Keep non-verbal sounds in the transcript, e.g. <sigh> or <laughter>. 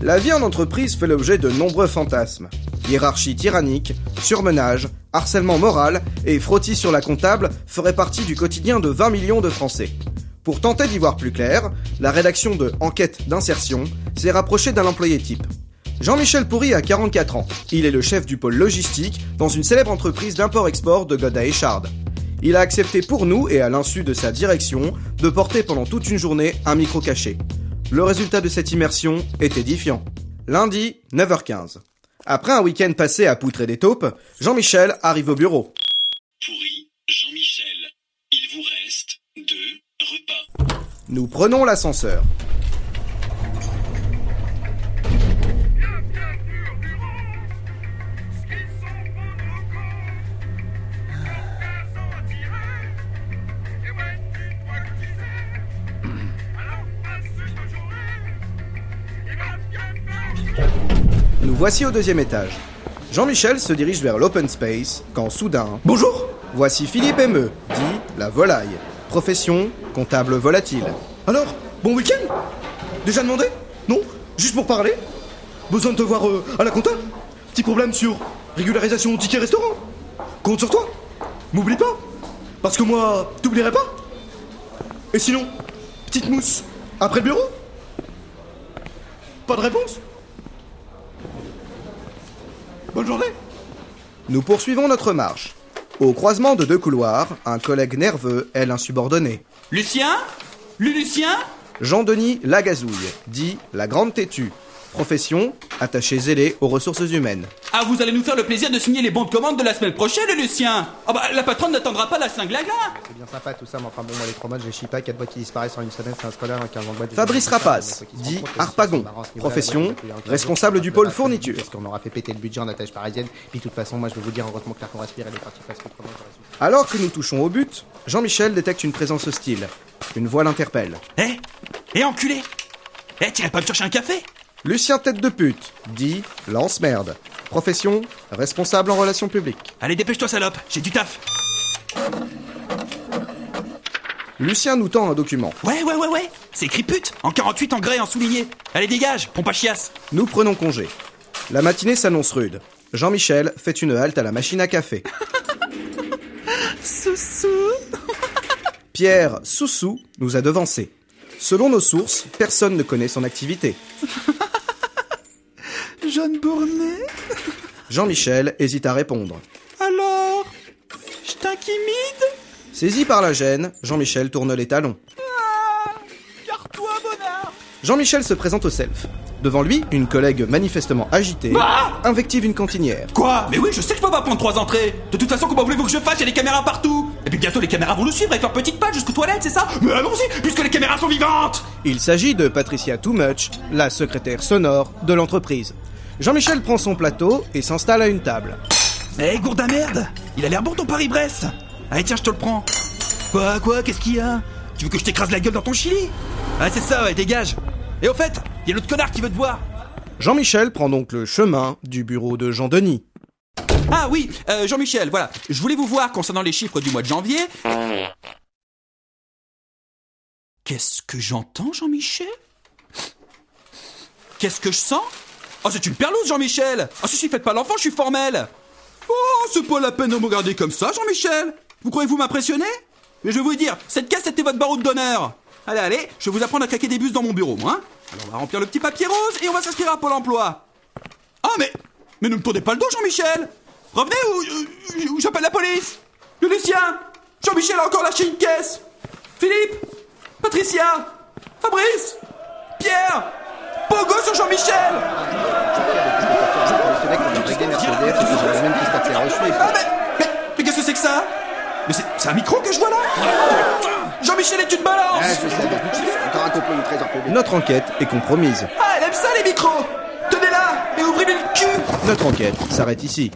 La vie en entreprise fait l'objet de nombreux fantasmes. Hiérarchie tyrannique, surmenage, harcèlement moral et frottis sur la comptable feraient partie du quotidien de 20 millions de Français. Pour tenter d'y voir plus clair, la rédaction de Enquête d'insertion s'est rapprochée d'un employé type. Jean-Michel Pourry a 44 ans. Il est le chef du pôle logistique dans une célèbre entreprise d'import-export de Goda Echard. Il a accepté pour nous et à l'insu de sa direction de porter pendant toute une journée un micro caché. Le résultat de cette immersion est édifiant. Lundi, 9h15. Après un week-end passé à poutrer des taupes, Jean-Michel arrive au bureau. Pourri, Jean-Michel. Il vous reste deux repas. Nous prenons l'ascenseur. Nous voici au deuxième étage. Jean-Michel se dirige vers l'open space quand soudain... Bonjour. Voici Philippe Meux, dit la volaille. Profession, comptable volatile. Alors, bon week-end? Déjà demandé? Non? Juste pour parler? Besoin de te voir euh, à la compta? Petit problème sur régularisation ticket restaurant? Compte sur toi? M'oublie pas? Parce que moi, t'oublierai pas? Et sinon, petite mousse, après le bureau? Pas de réponse? Bonne journée Nous poursuivons notre marche. Au croisement de deux couloirs, un collègue nerveux, elle insubordonnée. Lucien? Lu Lucien? Jean-Denis Lagazouille, dit la grande têtue. Profession, attaché zélé aux ressources humaines. Ah, vous allez nous faire le plaisir de signer les bons de commande de la semaine prochaine, Lucien Ah bah, la patronne n'attendra pas la cinglaga C'est bien sympa tout ça, mais enfin bon, moi les trois modes, je chie pas, 4 boîtes qui disparaissent en une semaine, c'est un scolaire, un 15 ans de boîte. Fabrice Rapace, dit Harpagon. Profession, responsable du pôle fourniture. Parce qu'on aura fait péter le budget en attache parisienne, puis de toute façon, moi je vais vous dire, heureusement que l'air qu'on respire, elle est partie parce. Alors que nous touchons au but, Jean-Michel détecte une présence hostile. Une voix l'interpelle. Eh Eh, enculé Eh, t'irais pas me chercher un café? Lucien Tête de pute, dit lance-merde. Profession, responsable en relations publiques. Allez, dépêche-toi, salope, j'ai du taf Lucien nous tend un document. Ouais, ouais, ouais, ouais C'est écrit pute En 48 en grès en souligné Allez, dégage, pompe à chiasse Nous prenons congé. La matinée s'annonce rude. Jean-Michel fait une halte à la machine à café. <laughs> Soussou Pierre Soussou nous a devancés. Selon nos sources, personne ne connaît son activité. <laughs> Bournet Jean-Michel hésite à répondre. Alors Je t'intimide? Saisi par la gêne, Jean-Michel tourne les talons. Car-toi, bonnard Jean-Michel se présente au self. Devant lui, une collègue manifestement agitée invective une cantinière. Quoi? Mais oui, je sais que je peux pas prendre trois entrées De toute façon, comment voulez-vous que je fasse? Il y a des caméras partout Et puis bientôt, les caméras vont nous suivre avec leurs petites pattes jusqu'aux toilettes, c'est ça? Mais allons-y, puisque les caméras sont vivantes Il s'agit de Patricia Too Much, la secrétaire sonore de l'entreprise. Jean-Michel prend son plateau et s'installe à une table. Eh, gourde à merde Il a l'air bon ton Paris-Brest Allez, tiens, je te le prends. Quoi, quoi Qu'est-ce qu'il y a? Tu veux que je t'écrase la gueule dans ton chili? Ah, c'est ça, ouais, dégage Et au fait, il y a l'autre connard qui veut te voir Jean-Michel prend donc le chemin du bureau de Jean-Denis. Ah oui, euh, Jean-Michel, voilà. Je voulais vous voir concernant les chiffres du mois de janvier. Qu'est-ce que j'entends, Jean-Michel? Qu'est-ce que je sens? Oh, c'est une perlouse, Jean-Michel Ah, si, si, faites pas l'enfant, je suis formel Oh, c'est pas la peine de me regarder comme ça, Jean-Michel Vous croyez-vous m'impressionner? Mais je vais vous dire, cette caisse, c'était votre barreau d'honneur Allez, allez, je vais vous apprendre à claquer des bus dans mon bureau, moi. hein. Alors, on va remplir le petit papier rose et on va s'inscrire à Pôle emploi. Ah, mais. Mais ne me tournez pas le dos, Jean-Michel Revenez ou, ou- j'appelle la police Lucien Jean-Michel a encore lâché une caisse Philippe Patricia Fabrice Pierre Pogo sur Jean-Michel Ah, mais. Mais, mais qu'est-ce que c'est que ça? Mais c'est un micro que je vois là? Jean-Michel est une balance Encore un complot du trésor public. Notre enquête est compromise. Ah, elle aime ça les micros Tenez-la et ouvrez-lui le cul Notre enquête s'arrête ici.